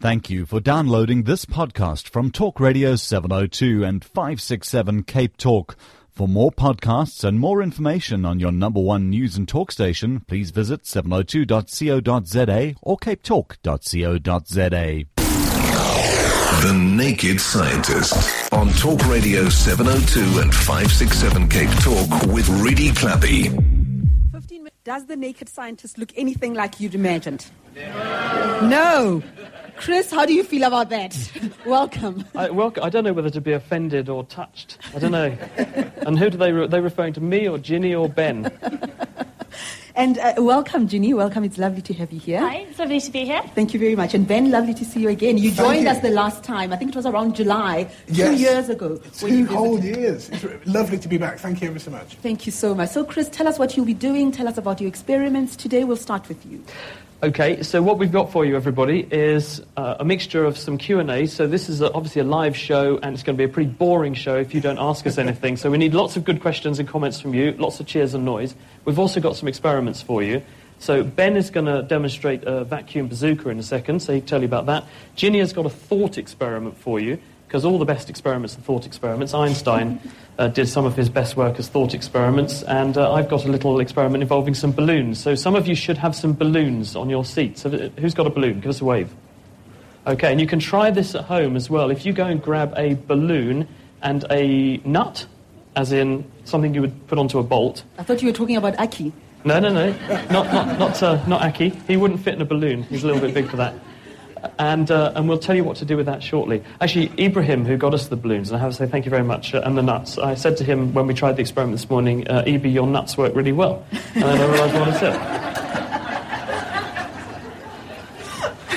Thank you for downloading this podcast from Talk Radio 702 and 567 Cape Talk. For more podcasts and more information on your number one news and talk station, please visit 702.co.za or capetalk.co.za. The Naked Scientist on Talk Radio 702 and 567 Cape Talk with Redi Tlabi. 15. Does the naked scientist look anything like you'd imagined? No. Chris, how do you feel about that? Welcome. I, well, I don't know whether to be offended or touched. I don't know. and who do they? Re- are they referring to me or Ginny or Ben? And uh, welcome, Ginny. Welcome. It's lovely to have you here. Hi, it's lovely to be here. Thank you very much. And Ben, lovely to see you again. You Thank joined you. us the last time. I think it was around July, two Yes. years ago. when Two you whole visited. years. It's lovely to be back. Thank you ever so much. Thank you so much. So, Chris, tell us what you'll be doing. Tell us about your experiments. Today, we'll start with you. Okay, so what we've got for you, everybody, is uh, a mixture of some Q and A. So this is a, obviously a live show, and it's going to be a pretty boring show if you don't ask us anything. So we need lots of good questions and comments from you, lots of cheers and noise. We've also got some experiments for you. So Ben is going to demonstrate a vacuum bazooka in a second, so he'll tell you about that. Ginny has got a thought experiment for you, because all the best experiments are thought experiments. Einstein uh, did some of his best work as thought experiments, and uh, I've got a little experiment involving some balloons. So some of you should have some balloons on your seats. Have- Who's got a balloon? Give us a wave. Okay, and you can try this at home as well. If you go and grab a balloon and a nut, as in something you would put onto a bolt. I thought you were talking about Aki. No, no, no, not not not uh, not Aki. He wouldn't fit in a balloon. He's a little bit big for that. And uh, and we'll tell you what to do with that shortly. Actually, Ibrahim, who got us the balloons, and I have to say thank you very much, uh, and the nuts. I said to him when we tried the experiment this morning, uh, Ibi, your nuts work really well, and I don't realise what I said.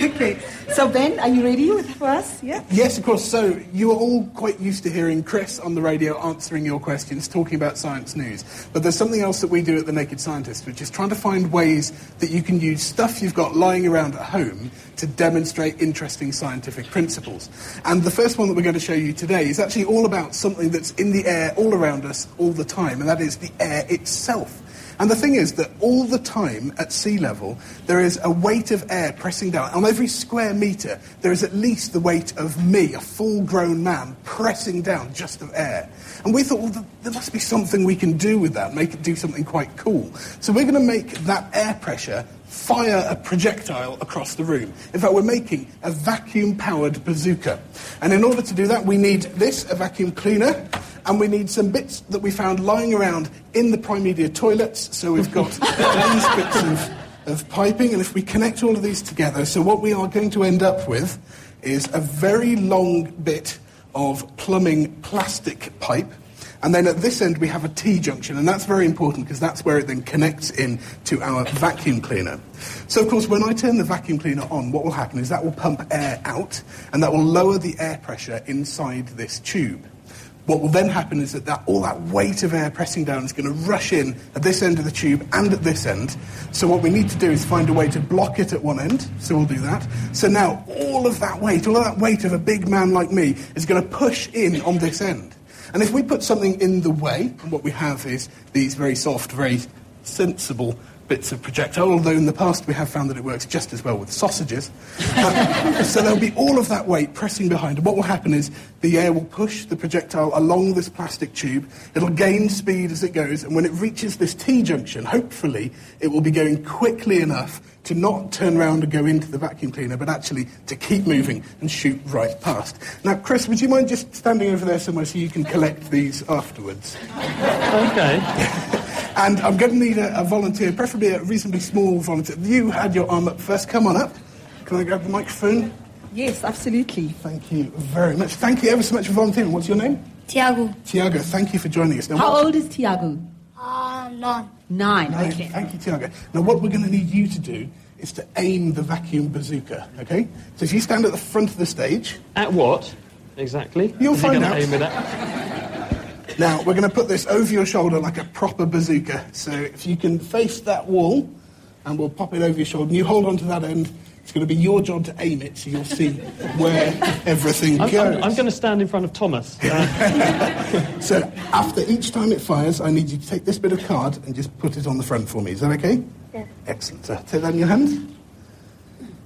Okay. So, Ben, are you ready for us? Yeah? Yes, of course. So you are all quite used to hearing Chris on the radio answering your questions, talking about science news. But there's something else that we do at the Naked Scientist, which is trying to find ways that you can use stuff you've got lying around at home to demonstrate interesting scientific principles. And the first one that we're going to show you today is actually all about something that's in the air all around us all the time, and that is the air itself. And the thing is that all the time at sea level, there is a weight of air pressing down. On every square metre, there is at least the weight of me, a full grown man, pressing down just of air. And we thought, well, there must be something we can do with that, make it do something quite cool. So we're going to make that air pressure fire a projectile across the room. In fact, we're making a vacuum powered bazooka. And in order to do that, we need this, a vacuum cleaner, and we need some bits that we found lying around in the Primedia toilets. So we've got these bits of, of piping, and if we connect all of these together, so what we are going to end up with is a very long bit of plumbing plastic pipe. And then at this end, we have a T junction, and that's very important because that's where it then connects in to our vacuum cleaner. So, of course, when I turn the vacuum cleaner on, what will happen is that will pump air out, and that will lower the air pressure inside this tube. What will then happen is that, that all that weight of air pressing down is going to rush in at this end of the tube and at this end. So what we need to do is find a way to block it at one end. So we'll do that. So now all of that weight, all of that weight of a big man like me is going to push in on this end. And if we put something in the way, and what we have is these very soft, very sensible bits of projectile, although in the past we have found that it works just as well with sausages. Uh, so there'll be all of that weight pressing behind. And what will happen is the air will push the projectile along this plastic tube. It'll gain speed as it goes, and when it reaches this T junction, hopefully it will be going quickly enough to not turn around and go into the vacuum cleaner, but actually to keep moving and shoot right past. Now, Chris, would you mind just standing over there somewhere so you can collect these afterwards? Okay. And I'm going to need a, a volunteer, preferably a reasonably small volunteer. You had your arm up first. Come on up. Can I grab the microphone? Yes, absolutely. Thank you very much. Thank you ever so much for volunteering. What's your name? Tiago. Tiago, thank you for joining us. Now, How what- old is Tiago? Uh, none. Nine. Nine. Okay. Thank you, Tiago. Now, what we're going to need you to do is to aim the vacuum bazooka, okay? So if you stand at the front of the stage, At what? Exactly. You'll Is find gonna out. aim it at? Now we're going to put this over your shoulder like a proper bazooka. So if you can face that wall, and we'll pop it over your shoulder, and you hold on to that end, it's going to be your job to aim it so you'll see where everything I'm, goes. I'm, I'm going to stand in front of Thomas. Uh, So after each time it fires, I need you to take this bit of card and just put it on the front for me. Is that okay? Yeah. Excellent. So take that in your hand.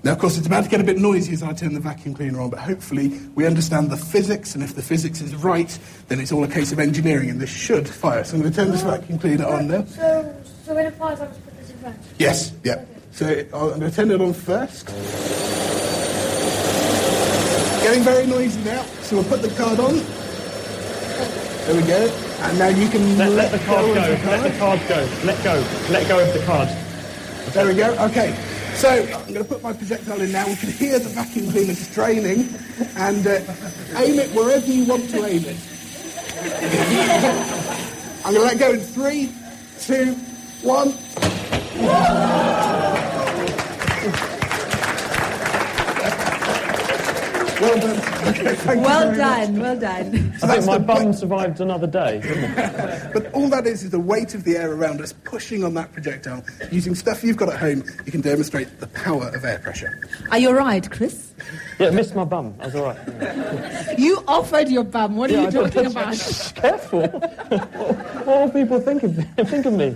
Now, of course, it's about to get a bit noisy as I turn the vacuum cleaner on, but hopefully we understand the physics, and if the physics is right, then it's all a case of engineering, and this should fire. So I'm going to turn this oh, vacuum cleaner on now. So, so when it fires, I'm must put this in front. Yes, yep. So I'll- I'm going to turn it on first. Getting very noisy now, so we'll put the card on. There we go. And now you can let, let the card go go. of the Let the card go. Let go. Let go of the card. There we go. Okay. So I'm going to put my projectile in now. We can hear the vacuum cleaner straining, and uh, aim it wherever you want to aim it. I'm going to let go in three, two, one. Well done. Okay, thank you Well very much. done, well done. I think my the bum survived another day. But all that is is the weight of the air around us pushing on that projectile. Using stuff you've got at home, you can demonstrate the power of air pressure. Are you all right, Chris? Yeah, missed my bum. I was all right. Yeah. You offered your bum. What are Yeah, you I did. talking about? Careful. what will people think of, think of me?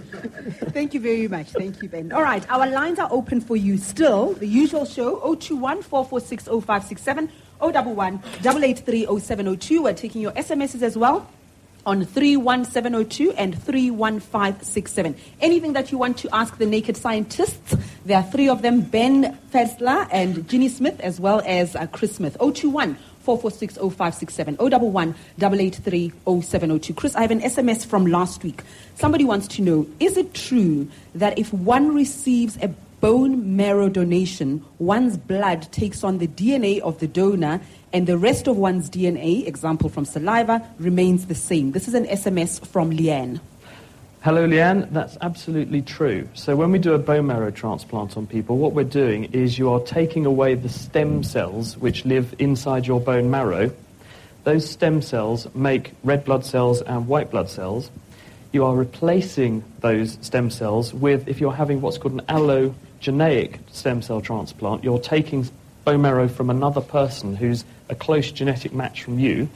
Thank you very much. Thank you, Ben. All right, our lines are open for you still. The usual show 021 446 0567 011 883 0702. We're taking your SMSs as well on 31702 and 31567. Anything that you want to ask the naked scientists, there are three of them Ben Valsler and Ginny Smith, as well as uh, Chris Smith. 021 446 0567 011 883 0702. Chris, I have an SMS from last week. Somebody wants to know Is it true that if one receives a bone marrow donation, one's blood takes on the DNA of the donor and the rest of one's DNA, example from saliva, remains the same? This is an SMS from Leanne. Hello, Leanne. That's absolutely true. So when we do a bone marrow transplant on people, what we're doing is you are taking away the stem cells which live inside your bone marrow. Those stem cells make red blood cells and white blood cells. You are replacing those stem cells with, if you're having what's called an allogeneic stem cell transplant, you're taking bone marrow from another person who's a close genetic match from you,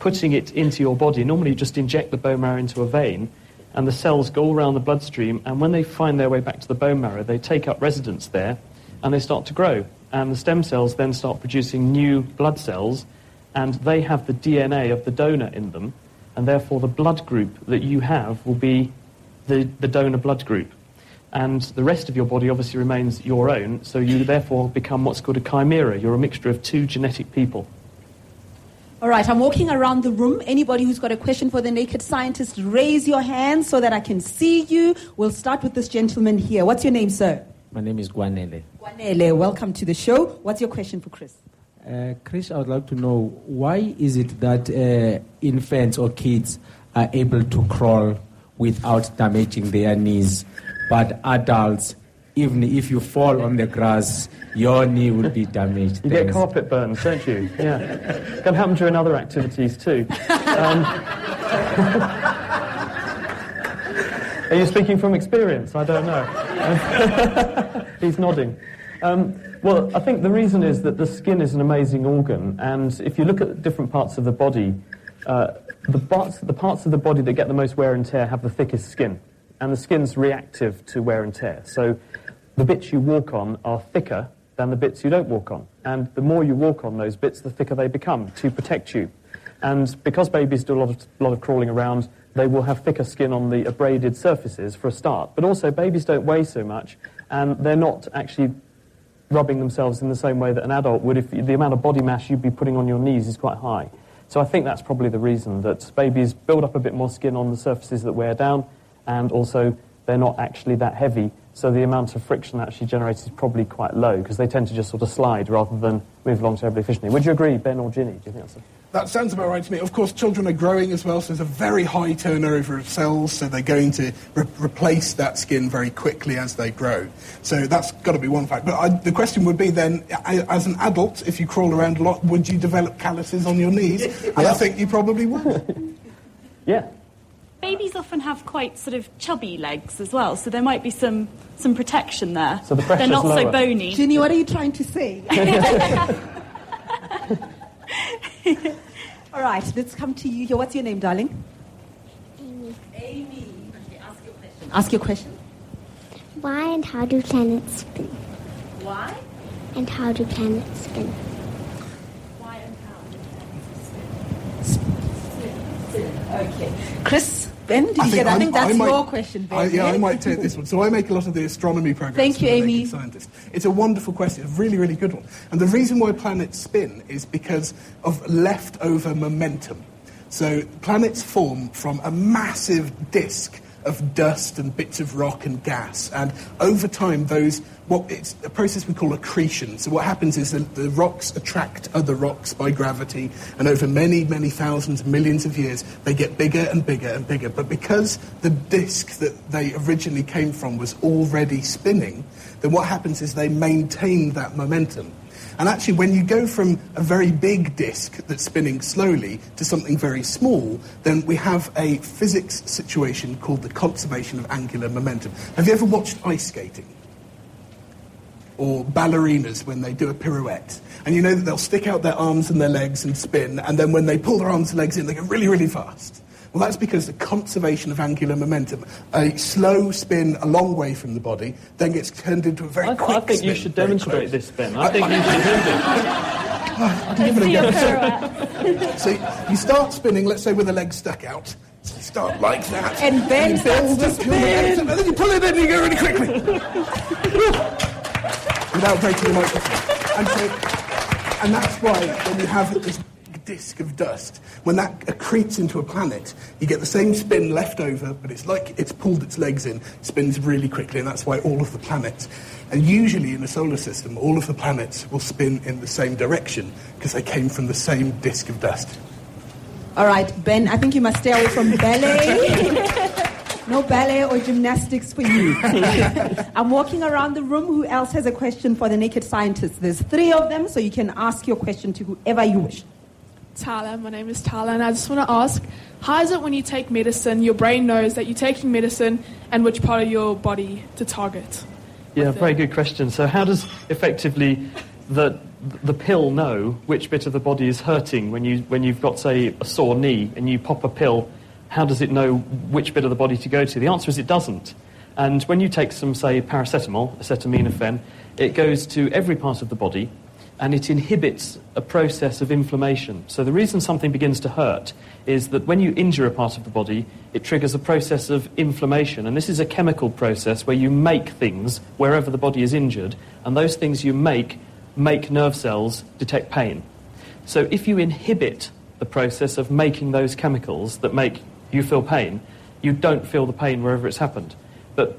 putting it into your body. Normally, you just inject the bone marrow into a vein, and the cells go around the bloodstream, and when they find their way back to the bone marrow, they take up residence there, and they start to grow. And the stem cells then start producing new blood cells, and they have the DNA of the donor in them, and therefore the blood group that you have will be the, the donor blood group. And the rest of your body obviously remains your own, so you therefore become what's called a chimera. You're a mixture of two genetic people. All right, I'm walking around the room. Anybody who's got a question for the naked scientist, raise your hand so that I can see you. We'll start with this gentleman here. What's your name, sir? My name is Guanele. Guanele, welcome to the show. What's your question for Chris? Uh, Chris, I would like to know why is it that uh, infants or kids are able to crawl without damaging their knees, but adults, even if you fall on the grass, your knee will be damaged. You get carpet burns, don't you? Yeah. Can happen during other activities too. Um, are you speaking from experience? I don't know. He's nodding. Um, well, I think the reason is that the skin is an amazing organ, and if you look at different parts of the body, uh, the, parts, the parts of the body that get the most wear and tear have the thickest skin. and the skin's reactive to wear and tear. So the bits you walk on are thicker than the bits you don't walk on. And the more you walk on those bits, the thicker they become to protect you. And because babies do a lot of, lot of crawling around, they will have thicker skin on the abraded surfaces for a start. But also, babies don't weigh so much, and they're not actually rubbing themselves in the same way that an adult would if the amount of body mass you'd be putting on your knees is quite high. So I think that's probably the reason that babies build up a bit more skin on the surfaces that wear down, and also they're not actually that heavy, so the amount of friction that actually generated is probably quite low because they tend to just sort of slide rather than move along terribly efficiently. Would you agree, Ben or Ginny? Do you think that's a... That sounds about right to me. Of course, children are growing as well, so there's a very high turnover of cells, so they're going to re- replace that skin very quickly as they grow. So that's got to be one fact. But I, the question would be then, as an adult, if you crawl around a lot, would you develop calluses on your knees? And I think you probably would. yeah. Babies often have quite sort of chubby legs as well, so there might be some, some protection there. So the They're not lower. so bony. Ginny, what are you trying to say? All right, let's come to you. Here. What's your name, darling? Amy. Amy. Okay, ask your question. Ask your question. Why and how do planets spin? Why? And how do planets spin? Why and how? Do planets spin? spin. spin. Okay. Chris, Ben, did you get that? I think that's might- your question, Ben. I, yeah, I might take this one. So I make a lot of the astronomy programs. Thank you, Amy. Scientist. It's a wonderful question, a really, really good one. And the reason why planets spin is because of leftover momentum. So planets form from a massive disk of dust and bits of rock and gas, and over time, those what it's a process we call accretion. So what happens is that the rocks attract other rocks by gravity, and over many, many thousands, millions of years, they get bigger and bigger and bigger. But because the disk that they originally came from was already spinning, then what happens is they maintain that momentum. And actually, when you go from a very big disk that's spinning slowly to something very small, then we have a physics situation called the conservation of angular momentum. Have you ever watched ice skating? Or ballerinas when they do a pirouette? And you know that they'll stick out their arms and their legs and spin, and then when they pull their arms and legs in, they go really, really fast. Well, that's because the conservation of angular momentum, a slow spin a long way from the body, then gets turned into a very I, quick I think you should demonstrate close. this, Ben. I think you should do this. Give it a go. a pirouette. So you start spinning, let's say with a leg stuck out. So you start like that. And Ben you build starts to up momentum, and then you pull it in and you go really quickly. Without breaking the microphone. And, so, and that's why when you have this disk of dust, when that accretes into a planet, you get the same spin left over, but it's like it's pulled its legs in, spins really quickly, and that's why all of the planets, and usually in the solar system, all of the planets will spin in the same direction because they came from the same disk of dust. All right, Ben, I think you must stay away from ballet. no ballet or gymnastics for you. I'm walking around the room. Who else has a question for the naked scientist? There's three of them, so you can ask your question to whoever you wish. Tala, my name is Tala, and I just want to ask how is it when you take medicine, your brain knows that you're taking medicine and which part of your body to target? Yeah, very good question. So, how does effectively the the pill know which bit of the body is hurting when you when you've got say a sore knee and you pop a pill? How does it know which bit of the body to go to? The answer is it doesn't. And when you take some say paracetamol, acetaminophen, it goes to every part of the body and it inhibits a process of inflammation. So the reason something begins to hurt is that when you injure a part of the body, it triggers a process of inflammation. And this is a chemical process where you make things wherever the body is injured, and those things you make make nerve cells detect pain. So if you inhibit the process of making those chemicals that make you feel pain, you don't feel the pain wherever it's happened. But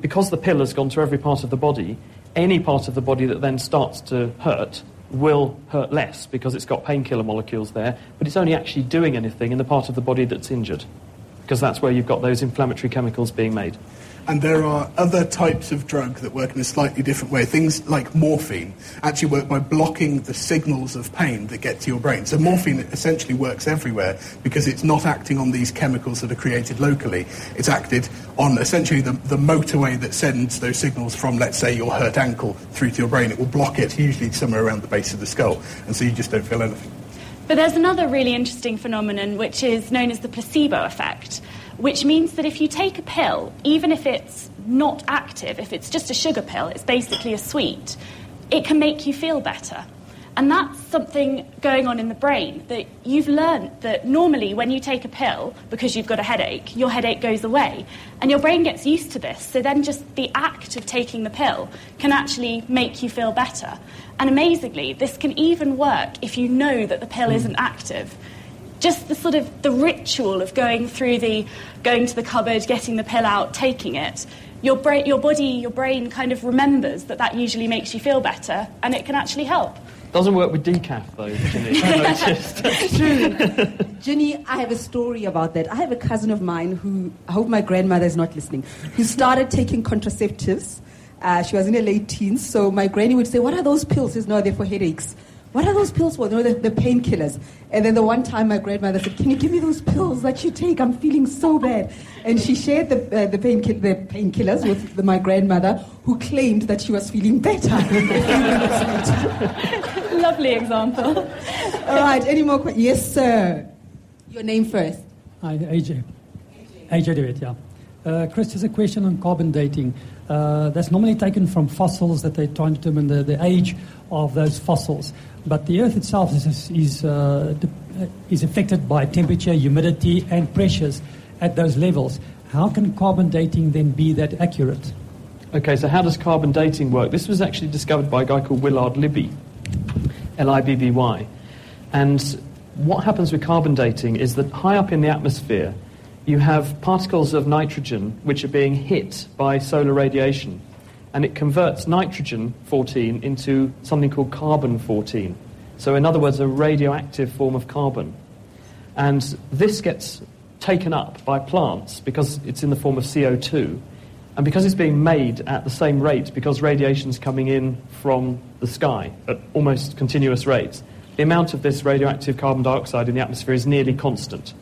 because the pill has gone to every part of the body, any part of the body that then starts to hurt will hurt less because it's got painkiller molecules there, but it's only actually doing anything in the part of the body that's injured because that's where you've got those inflammatory chemicals being made. And there are other types of drug that work in a slightly different way. Things like morphine actually work by blocking the signals of pain that get to your brain. So morphine essentially works everywhere because it's not acting on these chemicals that are created locally. It's acted on essentially the, the motorway that sends those signals from, let's say, your hurt ankle through to your brain. It will block it, usually somewhere around the base of the skull, and so you just don't feel anything. But there's another really interesting phenomenon which is known as the placebo effect, which means that if you take a pill, even if it's not active, if it's just a sugar pill, it's basically a sweet, it can make you feel better. And that's something going on in the brain that you've learned that normally when you take a pill because you've got a headache, your headache goes away. And your brain gets used to this. So then just the act of taking the pill can actually make you feel better. And amazingly, this can even work if you know that the pill hmm. isn't active. Just the sort of the ritual of going through the going to the cupboard, getting the pill out, taking it your, brain, your body, your brain kind of remembers that that usually makes you feel better and it can actually help. Doesn't work with decaf though, Ginny. It's true. Ginny, I have a story about that. I have a cousin of mine who, I hope my grandmother is not listening, who started taking contraceptives. Uh, she was in her late teens, so my granny would say, What are those pills? She says, No, they're for headaches. What are those pills for? No, the, the painkillers. And then the one time my grandmother said, Can you give me those pills that you take? I'm feeling so bad. And she shared the, uh, the, painkill- the painkillers with the, my grandmother, who claimed that she was feeling better. Lovely example. All right, any more questions? Yes, sir. Your name first. Hi, AJ. AJ Dewitt, yeah. Uh, Chris, just a question on carbon dating. Uh, that's normally taken from fossils that they try and determine the, the age of those fossils. But the Earth itself is, is, uh, is affected by temperature, humidity, and pressures at those levels. How can carbon dating then be that accurate? Okay, so how does carbon dating work? This was actually discovered by a guy called Willard Libby, L I B B Y. And what happens with carbon dating is that high up in the atmosphere, you have particles of nitrogen which are being hit by solar radiation. And it converts nitrogen 14 into something called carbon 14. So, in other words, a radioactive form of carbon. And this gets taken up by plants because it's in the form of CO2. And because it's being made at the same rate, because radiation's coming in from the sky at almost continuous rates, the amount of this radioactive carbon dioxide in the atmosphere is nearly constant.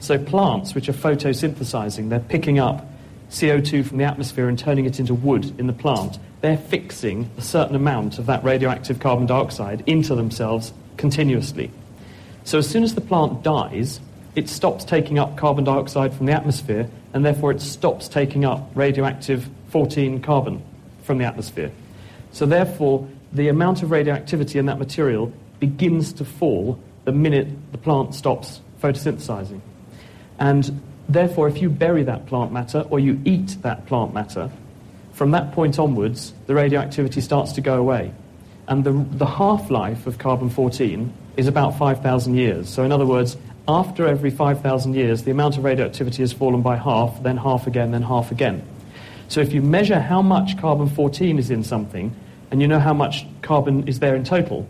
So plants, which are photosynthesizing, they're picking up CO2 from the atmosphere and turning it into wood in the plant. They're fixing a certain amount of that radioactive carbon dioxide into themselves continuously. So as soon as the plant dies, it stops taking up carbon dioxide from the atmosphere, and therefore it stops taking up radioactive 14 carbon from the atmosphere. So therefore, the amount of radioactivity in that material begins to fall the minute the plant stops photosynthesizing. And therefore, if you bury that plant matter or you eat that plant matter, from that point onwards, the radioactivity starts to go away. And the, the half life of carbon 14 is about 5,000 years. So, in other words, after every 5,000 years, the amount of radioactivity has fallen by half, then half again, then half again. So, if you measure how much carbon 14 is in something, and you know how much carbon is there in total,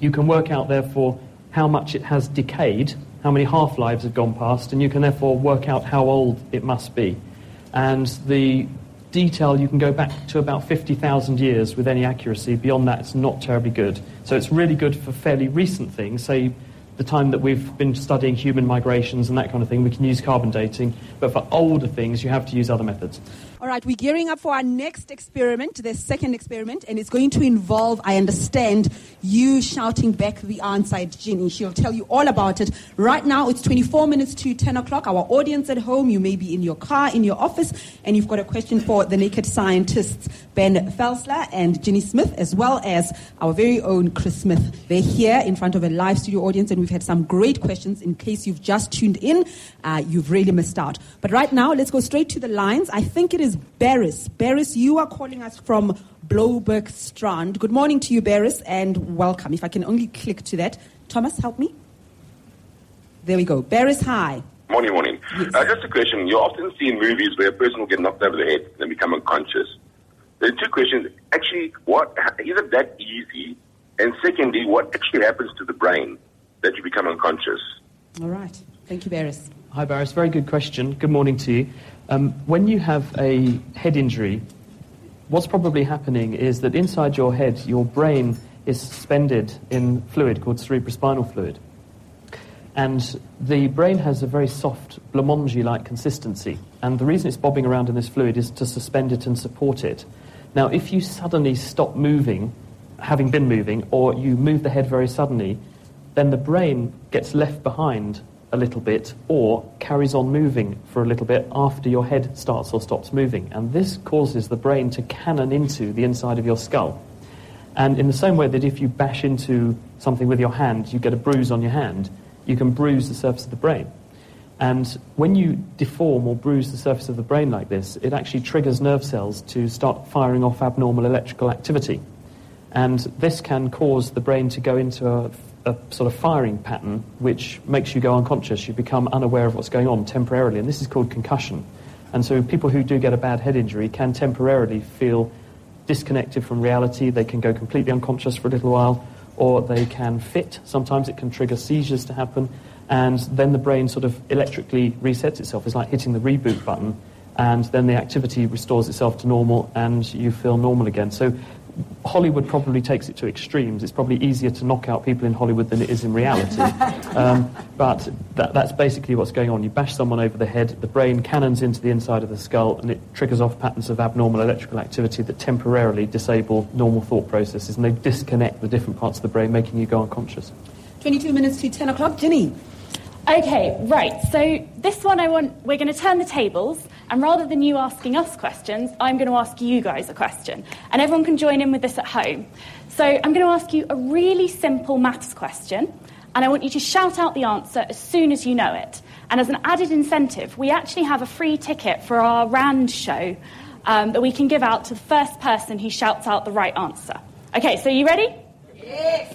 you can work out, therefore, how much it has decayed, how many half lives have gone past, and you can therefore work out how old it must be. And the detail, you can go back to about 50,000 years with any accuracy. Beyond that, it's not terribly good. So it's really good for fairly recent things, say the time that we've been studying human migrations and that kind of thing, we can use carbon dating. But for older things, you have to use other methods. All right, we're gearing up for our next experiment, the second experiment, and it's going to involve, I understand, you shouting back the answer at Ginny. She'll tell you all about it. Right now, it's 24 minutes to 10 o'clock. Our audience at home, you may be in your car, in your office, and you've got a question for the naked scientists, Ben Valsler and Ginny Smith, as well as our very own Chris Smith. They're here in front of a live studio audience, and we've had some great questions. In case you've just tuned in, uh, you've really missed out. But right now, let's go straight to the lines. I think it is Barris. Barris, you are calling us from Blouberg Strand. Good morning to you, Barris, and welcome. If I can only click to that. Thomas, help me. There we go. Barris, hi. Morning, morning. Yes. Uh, just a question. You often see in movies where a person will get knocked over the head and become unconscious. There are two questions. Actually, what is it that easy? And secondly, what actually happens to the brain that you become unconscious? All right. Thank you, Barris. Hi, Barris. Very good question. Good morning to you. Um, when you have a head injury, what's probably happening is that inside your head, your brain is suspended in fluid called cerebrospinal fluid. And the brain has a very soft, blancmange like consistency. And the reason it's bobbing around in this fluid is to suspend it and support it. Now, if you suddenly stop moving, having been moving, or you move the head very suddenly, then the brain gets left behind a little bit or carries on moving for a little bit after your head starts or stops moving. And this causes the brain to cannon into the inside of your skull. And in the same way that if you bash into something with your hand, you get a bruise on your hand, you can bruise the surface of the brain. And when you deform or bruise the surface of the brain like this, it actually triggers nerve cells to start firing off abnormal electrical activity. And this can cause the brain to go into a, a, sort of firing pattern which makes you go unconscious. You become unaware of what's going on temporarily. And this is called concussion. And so people who do get a bad head injury can temporarily feel disconnected from reality. They can go completely unconscious for a little while, or they can fit. Sometimes it can trigger seizures to happen. And then the brain sort of electrically resets itself. It's like hitting the reboot button. And then the activity restores itself to normal, and you feel normal again. So Hollywood probably takes it to extremes. It's probably easier to knock out people in Hollywood than it is in reality. um, but that, that's basically what's going on. You bash someone over the head, the brain cannons into the inside of the skull, and it triggers off patterns of abnormal electrical activity that temporarily disable normal thought processes, and they disconnect the different parts of the brain, making you go unconscious. 22 minutes to 10 o'clock. Ginny. Okay, right. So this one I want we're going to turn the tables and rather than you asking us questions, I'm going to ask you guys a question. And everyone can join in with this at home. So I'm going to ask you a really simple maths question and I want you to shout out the answer as soon as you know it. And as an added incentive, we actually have a free ticket for our RAND show um, that we can give out to the first person who shouts out the right answer. Okay, so you ready? Yes.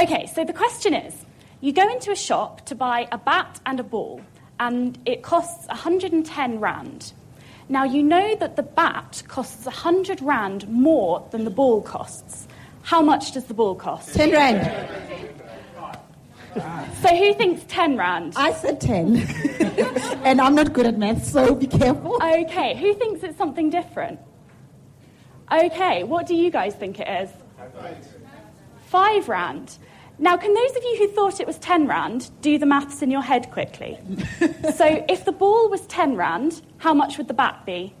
Okay, so the question is you go into a shop to buy a bat and a ball, and it costs 110 Rand. Now, you know that the bat costs 100 Rand more than the ball costs. How much does the ball cost? 10 Rand. So, who thinks 10 Rand? I said 10. and I'm not good at math, so be careful. Okay, who thinks it's something different? Okay, what do you guys think it is? Five Rand. Now, can those of you who thought it was 10 Rand do the maths in your head quickly? so, if the ball was 10 Rand, how much would the bat be?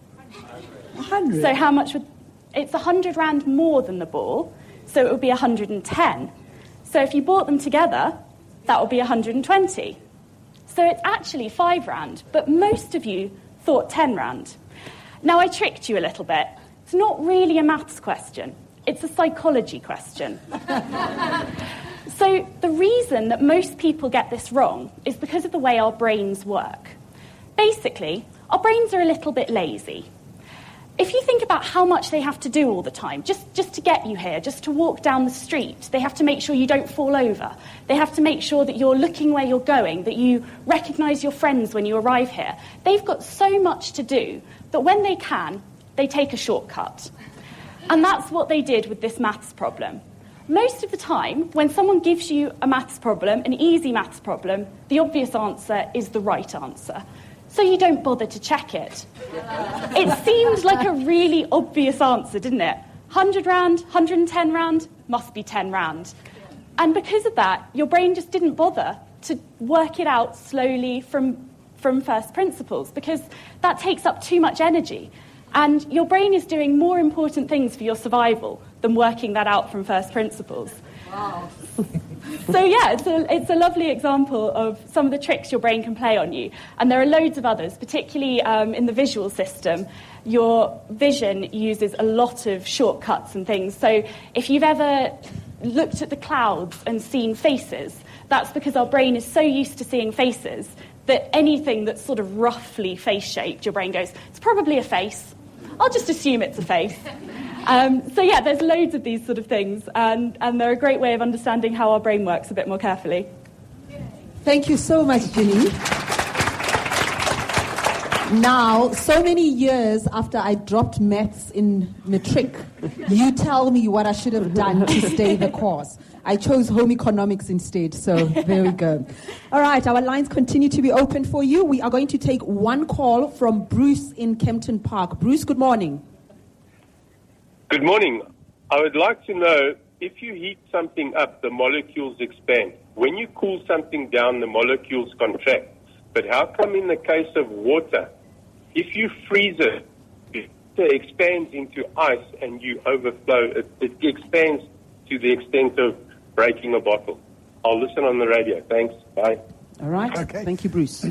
100. So, how much would. It's 100 Rand more than the ball, so it would be 110. So, if you bought them together, that would be 120. So, it's actually 5 Rand, but most of you thought 10 Rand. Now, I tricked you a little bit. It's not really a maths question, it's a psychology question. So, the reason that most people get this wrong is because of the way our brains work. Basically, our brains are a little bit lazy. If you think about how much they have to do all the time, just, just to get you here, just to walk down the street, they have to make sure you don't fall over. They have to make sure that you're looking where you're going, that you recognize your friends when you arrive here. They've got so much to do that when they can, they take a shortcut. And that's what they did with this maths problem. Most of the time, when someone gives you a maths problem, an easy maths problem, the obvious answer is the right answer. So you don't bother to check it. It seemed like a really obvious answer, didn't it? 100 Rand, 110 Rand, must be 10 Rand. And because of that, your brain just didn't bother to work it out slowly from, from first principles because that takes up too much energy. And your brain is doing more important things for your survival than working that out from first principles. Wow. so yeah, it's a, it's a lovely example of some of the tricks your brain can play on you. And there are loads of others, particularly um, in the visual system. Your vision uses a lot of shortcuts and things. So if you've ever looked at the clouds and seen faces, that's because our brain is so used to seeing faces that anything that's sort of roughly face shaped, your brain goes, it's probably a face. I'll just assume it's a face. Um, so, yeah, there's loads of these sort of things, and, and they're a great way of understanding how our brain works a bit more carefully. Thank you so much, Ginny. Now, so many years after I dropped maths in matric, you tell me what I should have done to stay the course. I chose home economics instead, so there we go. All right, our lines continue to be open for you. We are going to take one call from Bruce in Kempton Park. Bruce, good morning. Good morning. I would like to know if you heat something up, the molecules expand. When you cool something down, the molecules contract. But how come in the case of water, if you freeze it, it expands into ice and you overflow, it, it expands to the extent of breaking a bottle? I'll listen on the radio. Thanks. Bye. All right. Okay. Thank you, Bruce.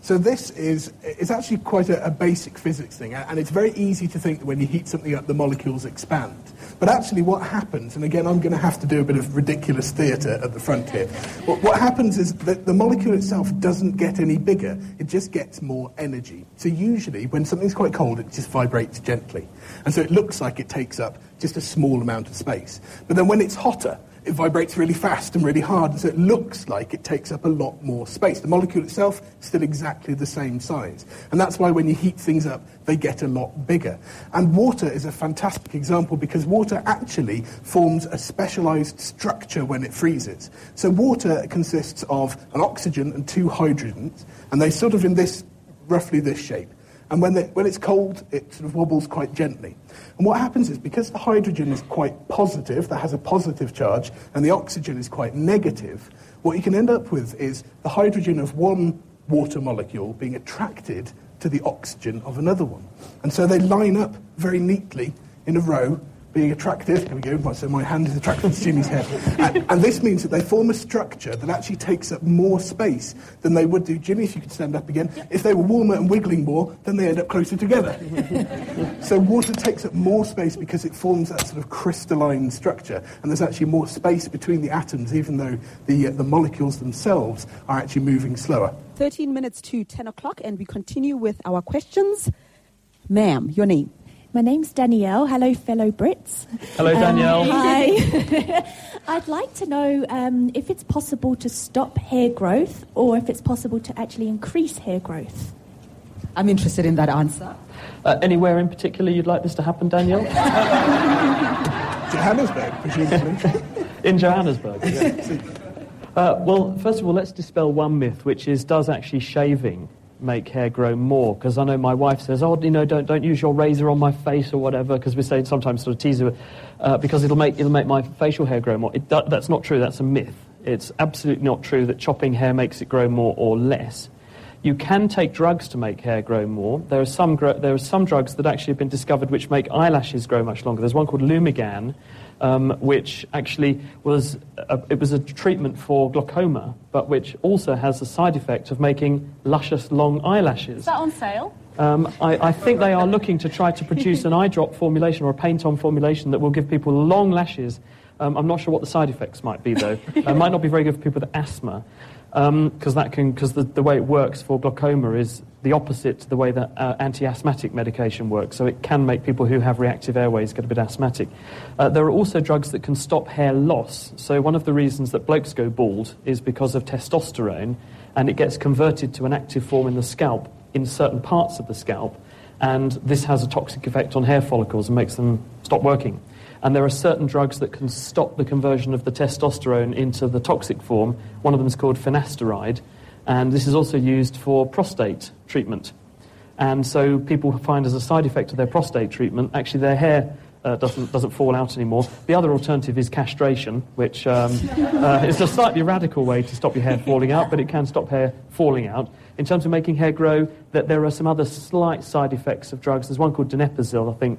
So this is it's actually quite a, a basic physics thing, and it's very easy to think that when you heat something up, the molecules expand. But actually, what happens, and again, I'm going to have to do a bit of ridiculous theatre at the front here. What, what happens is that the molecule itself doesn't get any bigger; it just gets more energy. So usually, when something's quite cold, it just vibrates gently, and so it looks like it takes up just a small amount of space. But then when it's hotter, it vibrates really fast and really hard, and so it looks like it takes up a lot more space. The molecule itself is still exactly the same size. And that's why when you heat things up, they get a lot bigger. And water is a fantastic example because water actually forms a specialized structure when it freezes. So water consists of an oxygen and two hydrogens, and they sort of in this, roughly this shape. And when, they, when it's cold, it sort of wobbles quite gently. And what happens is because the hydrogen is quite positive, that has a positive charge, and the oxygen is quite negative, what you can end up with is the hydrogen of one water molecule being attracted to the oxygen of another one. And so they line up very neatly in a row, being attracted. There we go. So my hand is attracted to Jimmy's head. And, and this means that they form a structure that actually takes up more space than they would do. Jimmy, if you could stand up again. If they were warmer and wiggling more, then they end up closer together. so water takes up more space because it forms that sort of crystalline structure. And there's actually more space between the atoms, even though the, uh, the molecules themselves are actually moving slower. 13 minutes to 10 o'clock, and we continue with our questions. Ma'am, your name? My name's Danielle. Hello, fellow Brits. Hello, Danielle. hi. I'd like to know um, if it's possible to stop hair growth or if it's possible to actually increase hair growth. I'm interested in that answer. Uh, anywhere in particular you'd like this to happen, Danielle? Johannesburg, presumably. in Johannesburg. yeah. Uh, well, first of all, let's dispel one myth, which is does actually shaving make hair grow more? Because I know my wife says, oh, you know, don't, don't use your razor on my face or whatever, because we say sometimes sort of tease her, uh, because it'll make, it'll make my facial hair grow more. It, do- that's not true, that's a myth. It's absolutely not true that chopping hair makes it grow more or less. You can take drugs to make hair grow more. There are some, gro- there are some drugs that actually have been discovered which make eyelashes grow much longer. There's one called Lumigan, um, which actually was a, it was a treatment for glaucoma, but which also has the side effect of making luscious long eyelashes. Is that on sale? Um, I, I think they are looking to try to produce an eye drop formulation or a paint-on formulation that will give people long lashes. Um, I'm not sure what the side effects might be, though. it might not be very good for people with asthma, because that can because the, the way it works for glaucoma is the opposite to the way that uh, anti-asthmatic medication works. So it can make people who have reactive airways get a bit asthmatic. Uh, there are also drugs that can stop hair loss. So one of the reasons that blokes go bald is because of testosterone, and it gets converted to an active form in the scalp in certain parts of the scalp, and this has a toxic effect on hair follicles and makes them stop working. And there are certain drugs that can stop the conversion of the testosterone into the toxic form. One of them is called finasteride, and this is also used for prostate treatment. And so people find as a side effect of their prostate treatment, actually their hair uh, doesn't, doesn't fall out anymore. The other alternative is castration, which um, uh, is a slightly radical way to stop your hair falling out, but it can stop hair falling out. In terms of making hair grow, that there are some other slight side effects of drugs. There's one called donepezil, I think,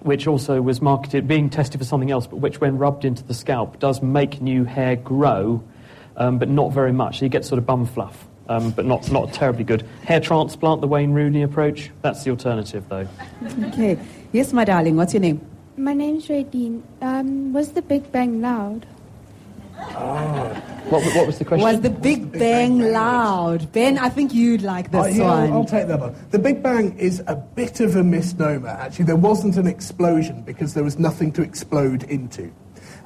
which also was marketed, being tested for something else, but which, when rubbed into the scalp, does make new hair grow, um, but not very much. So you get sort of bum fluff, um, but not, not terribly good. Hair transplant, the Wayne Rooney approach, that's the alternative, though. Okay. Yes, my darling, what's your name? My name's Radine. Um, was the Big Bang loud? What, what was the question? Was the Big Bang loud? Ben, I think you'd like this Oh, yeah, one. I'll, I'll take that one. The Big Bang is a bit of a misnomer, actually. There wasn't an explosion because there was nothing to explode into.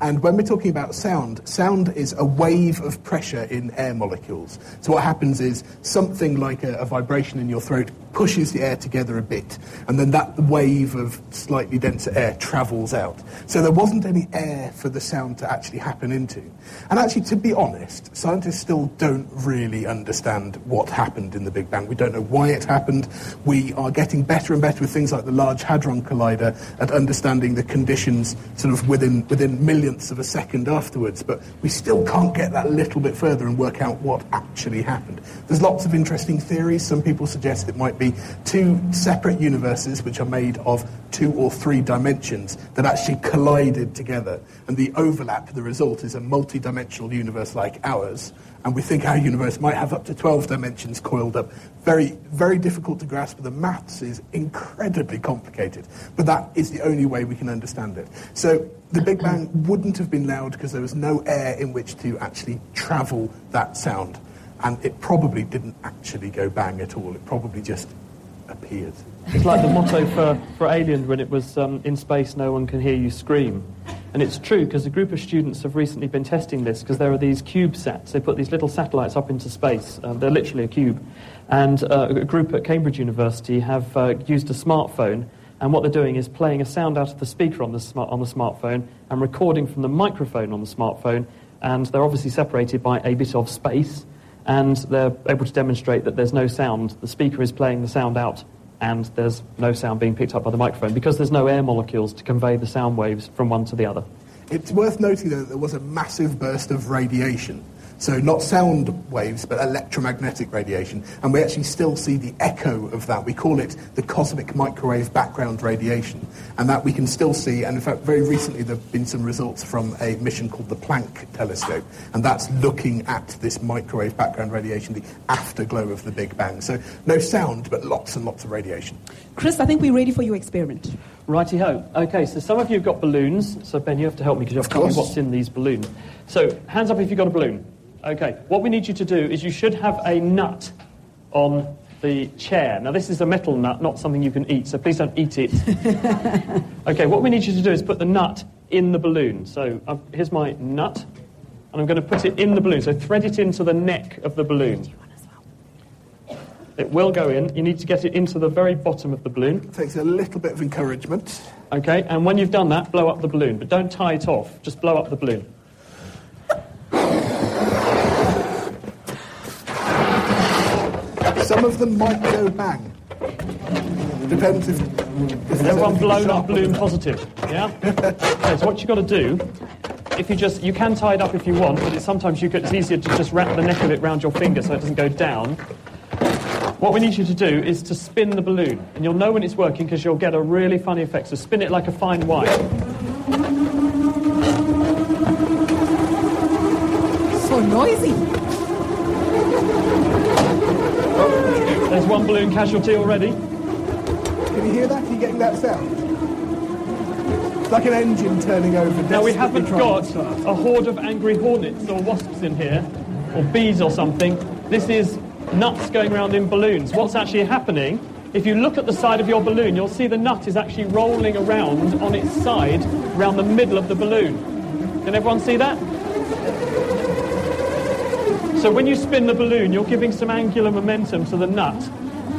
And when we're talking about sound, sound is a wave of pressure in air molecules. So what happens is something like a, a vibration in your throat pushes the air together a bit, and then that wave of slightly denser air travels out. So there wasn't any air for the sound to actually happen into. And actually, to be honest, scientists still don't really understand what happened in the Big Bang. We don't know why it happened. We are getting better and better with things like the Large Hadron Collider at understanding the conditions sort of within, within millionths of a second afterwards, but we still can't get that little bit further and work out what actually happened. There's lots of interesting theories. Some people suggest it might be two separate universes which are made of two or three dimensions that actually collided together. And the overlap, the result, is a multi-dimensional universe like ours. And we think our universe might have up to 12 dimensions coiled up. Very, very difficult to grasp. The maths is incredibly complicated. But that is the only way we can understand it. So the Big Bang wouldn't have been loud because there was no air in which to actually travel that sound. And it probably didn't actually go bang at all. It probably just appeared. It's like the motto for, for Alien when it was um, in space, no one can hear you scream. And it's true because a group of students have recently been testing this because there are these CubeSats. They put these little satellites up into space. Uh, they're literally a cube. And uh, a group at Cambridge University have uh, used a smartphone. And what they're doing is playing a sound out of the speaker on the, smart, on the smartphone and recording from the microphone on the smartphone. And they're obviously separated by a bit of space. And they're able to demonstrate that there's no sound. The speaker is playing the sound out and there's no sound being picked up by the microphone because there's no air molecules to convey the sound waves from one to the other. It's worth noting, that there was a massive burst of radiation. So not sound waves, but electromagnetic radiation. And we actually still see the echo of that. We call it the cosmic microwave background radiation. And that we can still see. And in fact, very recently there have been some results from a mission called the Planck telescope. And that's looking at this microwave background radiation, the afterglow of the Big Bang. So no sound, but lots and lots of radiation. Chris, I think we're ready for your experiment. Righty ho. Okay, so some of you have got balloons. So Ben, you have to help me because you have to tell me what's in these balloons. So hands up if you've got a balloon. Okay, what we need you to do is you should have a nut on the chair. Now, this is a metal nut, not something you can eat, so please don't eat it. okay, what we need you to do is put the nut in the balloon. So uh, here's my nut, and I'm going to put it in the balloon. So thread it into the neck of the balloon. It will go in. You need to get it into the very bottom of the balloon. It takes a little bit of encouragement. Okay, and when you've done that, blow up the balloon. But don't tie it off, just blow up the balloon. Some of them might go bang. Depends if. if Is everyone blown up balloon positive? Yeah? okay, so what you've got to do, if you just, you can tie it up if you want, but it's, sometimes you could, it's easier to just wrap the neck of it round your finger so it doesn't go down. What we need you to do is to spin the balloon, and you'll know when it's working because you'll get a really funny effect. So spin it like a fine wine. So noisy. One balloon casualty already. Can you hear that? Are you getting that sound? It's like an engine turning over. Now we haven't got a horde of angry hornets or wasps in here, or bees or something. This is nuts going around in balloons. What's actually happening? If you look at the side of your balloon, you'll see the nut is actually rolling around on its side around the middle of the balloon. Can everyone see that? So when you spin the balloon, you're giving some angular momentum to the nut,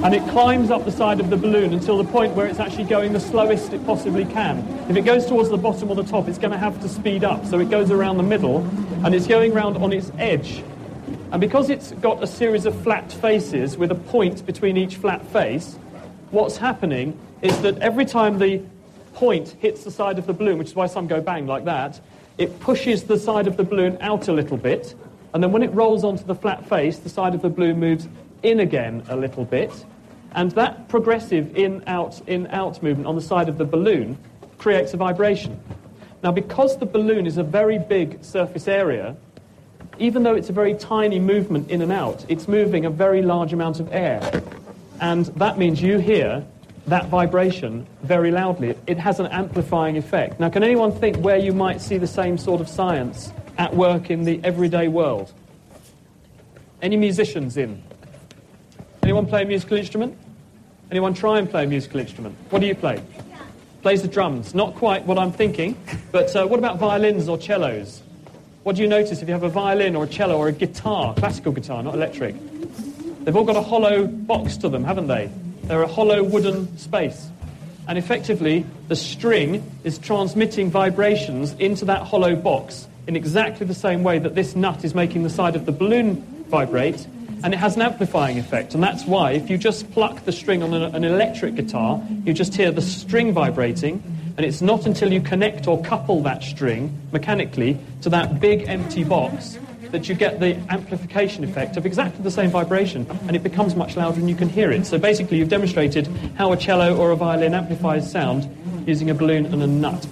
and it climbs up the side of the balloon until the point where it's actually going the slowest it possibly can. If it goes towards the bottom or the top, it's going to have to speed up. So it goes around the middle, and it's going around on its edge. And because it's got a series of flat faces with a point between each flat face, what's happening is that every time the point hits the side of the balloon, which is why some go bang like that, it pushes the side of the balloon out a little bit, and then when it rolls onto the flat face, the side of the balloon moves in again a little bit, and that progressive in-out, in-out movement on the side of the balloon creates a vibration. Now, because the balloon is a very big surface area, even though it's a very tiny movement in and out, it's moving a very large amount of air. And that means you hear that vibration very loudly. It has an amplifying effect. Now, can anyone think where you might see the same sort of science at work in the everyday world? Any musicians in? Anyone play a musical instrument? Anyone try and play a musical instrument? What do you play? Plays the drums. Not quite what I'm thinking, but uh, what about violins or cellos? What do you notice if you have a violin or a cello or a guitar, classical guitar, not electric? They've all got a hollow box to them, haven't they? They're a hollow wooden space. And effectively, the string is transmitting vibrations into that hollow box in exactly the same way that this nut is making the side of the balloon vibrate, and it has an amplifying effect. And that's why, if you just pluck the string on an, electric guitar, you just hear the string vibrating, and it's not until you connect or couple that string mechanically to that big empty box that you get the amplification effect of exactly the same vibration, and it becomes much louder and you can hear it. So basically, you've demonstrated how a cello or a violin amplifies sound using a balloon and a nut.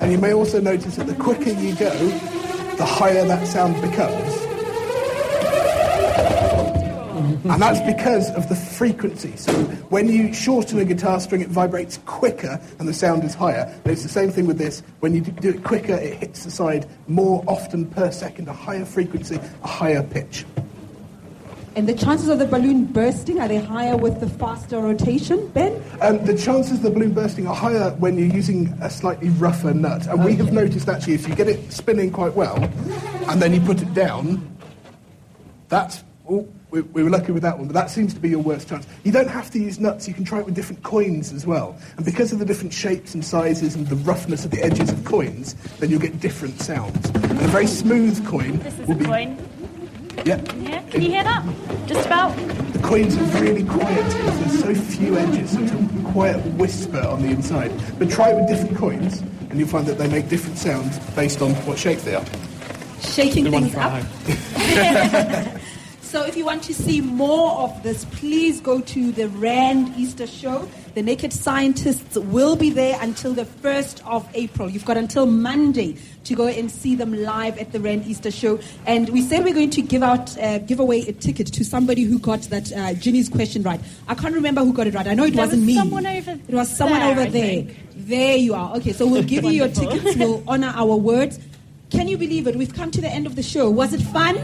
And you may also notice that the quicker you go, the higher that sound becomes. And that's because of the frequency. So when you shorten a guitar string, it vibrates quicker and the sound is higher. And it's the same thing with this. When you do it quicker, it hits the side more often per second, a higher frequency, a higher pitch. And the chances of the balloon bursting, are they higher with the faster rotation, Ben? Um, the chances of the balloon bursting are higher when you're using a slightly rougher nut. And we have noticed actually if you get it spinning quite well and then you put it down, that's. Oh, we, we were lucky with that one, but that seems to be your worst chance. You don't have to use nuts, you can try it with different coins as well. And because of the different shapes and sizes and the roughness of the edges of coins, then you'll get different sounds. And a very smooth coin This is will a be. coin. Yeah. Yeah, can you hear that? Just about. The coins are really quiet because there's so few edges, so it's a quiet whisper on the inside. But try it with different coins, and you'll find that they make different sounds based on what shape they are. Shaking Good one things up. So if you want to see more of this, please go to the Rand Easter show. The Naked Scientists will be there until the 1st of April. You've got until Monday to go and see them live at the Rand Easter show. And we said we're going to give out, uh, give away a ticket to somebody who got that uh, Ginny's question right. I can't remember who got it right. I know it There wasn't was me. someone over it was someone there, over I there. There you are. Okay, so we'll give you your tickets. We'll honor our words. Can you believe it? We've come to the end of the show. Was it fun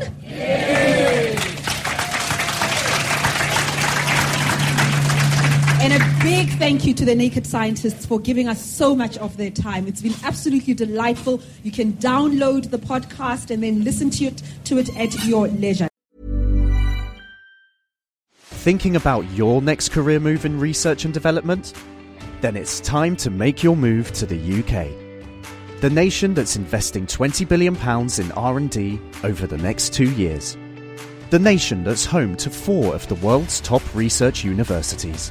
a big thank you to the Naked Scientists for giving us so much of their time. It's been absolutely delightful. You can download the podcast and then listen to it, to it at your leisure. Thinking about your next career move in research and development? Then it's time to make your move to the UK. The nation that's investing 20 billion pounds in R&D over the next 2 years. The nation that's home to 4 of the world's top research universities.